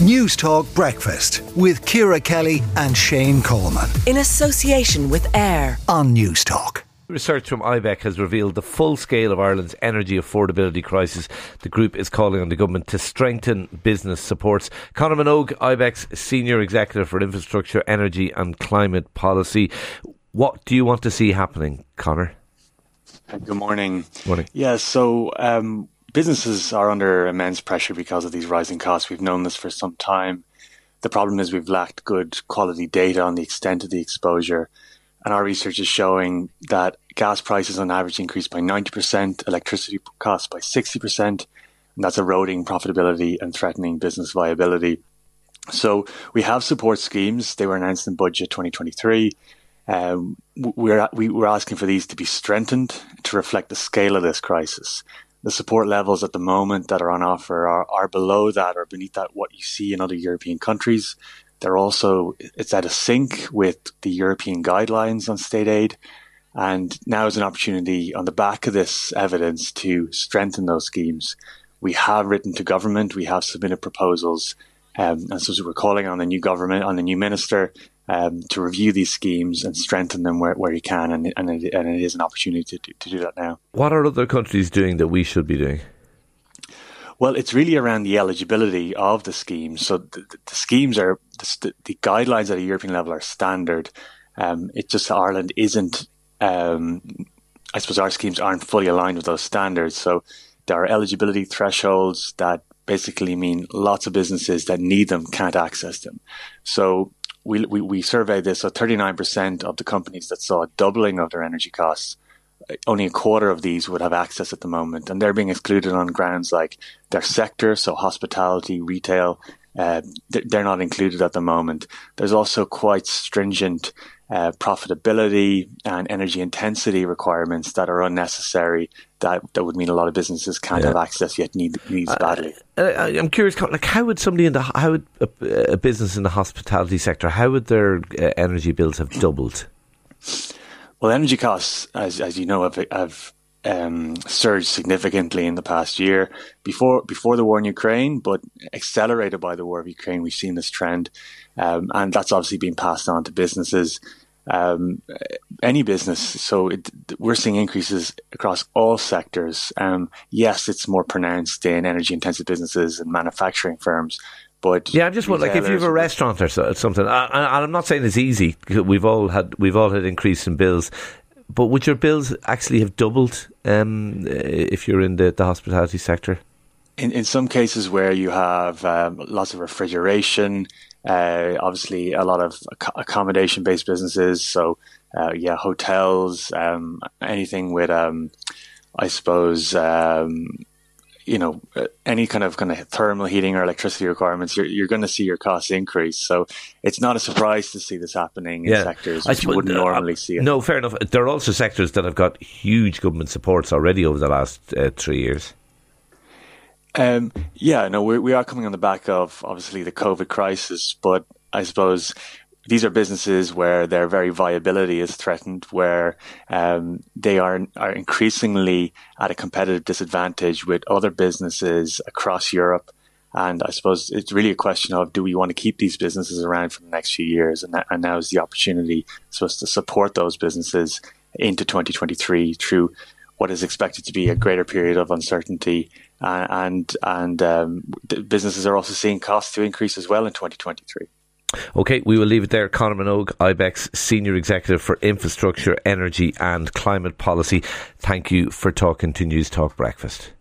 Newstalk Breakfast with Ciara Kelly and Shane Coleman. In association with AIR on News Talk. Research from IBEC has revealed the full scale of Ireland's energy affordability crisis. The group is calling on the government to strengthen business supports. Conor Minogue, IBEC's Senior Executive for Infrastructure, Energy and Climate Policy. What do you want to see happening, Conor? Good morning. Morning. Yeah, so um, businesses are under immense pressure because of these rising costs. We've known this for some time. The problem is we've lacked good quality data on the extent of the exposure. And our research is showing that gas prices on average increased by 90%, electricity costs by 60%, and that's eroding profitability and threatening business viability. So we have support schemes. They were announced in budget 2023. Um, we're, we, we're asking for these to be strengthened to reflect the scale of this crisis the support levels at the moment that are on offer are, are below that or beneath that what you see in other European countries. They're also it's at a sync with the European guidelines on state aid. And now is an opportunity on the back of this evidence to strengthen those schemes. We have written to government, we have submitted proposals, um, and so we're calling on the new government, on the new minister, um, to review these schemes and strengthen them where, where you can, and, and, it, and it is an opportunity to, to do that now. What are other countries doing that we should be doing? Well, it's really around the eligibility of the schemes. So the, the schemes are the, the, guidelines at a European level are standard. Um, it's just Ireland isn't. Um, I suppose our schemes aren't fully aligned with those standards. So there are eligibility thresholds that basically mean lots of businesses that need them can't access them. So we, we, we surveyed this. So 39% of the companies that saw a doubling of their energy costs, only a quarter of these would have access at the moment. And they're being excluded on grounds like their sector, so hospitality, retail, uh, they're not included at the moment. There's also quite stringent uh, profitability and energy intensity requirements that are unnecessary. That that would mean a lot of businesses can't yeah. have access yet need needs badly. Uh, I'm curious, like how would somebody in the how would a, a business in the hospitality sector how would their uh, energy bills have doubled? Well, energy costs, as as you know, have, have um, surged significantly in the past year. Before before the war in Ukraine, but accelerated by the war of Ukraine, we've seen this trend, um, and that's obviously been passed on to businesses. Um, any business, so it, we're seeing increases across all sectors. Um, yes, it's more pronounced in energy-intensive businesses and manufacturing firms, but yeah, I'm just wondering, like if you have a restaurant or something, and I'm not saying it's easy. We've all had we've all had increase in bills, but would your bills actually have doubled um, if you're in the, the hospitality sector? In, in some cases where you have um, lots of refrigeration, uh, obviously a lot of accommodation based businesses. So, uh, yeah, hotels, um, anything with, um, I suppose, um, you know any kind of kind of thermal heating or electricity requirements, you're, you're going to see your costs increase. So it's not a surprise to see this happening in yeah. sectors which you wouldn't uh, normally see it. No, fair enough. There are also sectors that have got huge government supports already over the last uh, three years. Um, yeah, no, we, we are coming on the back of obviously the COVID crisis, but I suppose these are businesses where their very viability is threatened, where um, they are are increasingly at a competitive disadvantage with other businesses across Europe. And I suppose it's really a question of do we want to keep these businesses around for the next few years? And, that, and now is the opportunity for us to support those businesses into 2023 through what is expected to be a greater period of uncertainty. Uh, and and um, businesses are also seeing costs to increase as well in 2023. Okay, we will leave it there. Conor Minogue, IBEC's Senior Executive for Infrastructure, Energy and Climate Policy. Thank you for talking to News Talk Breakfast.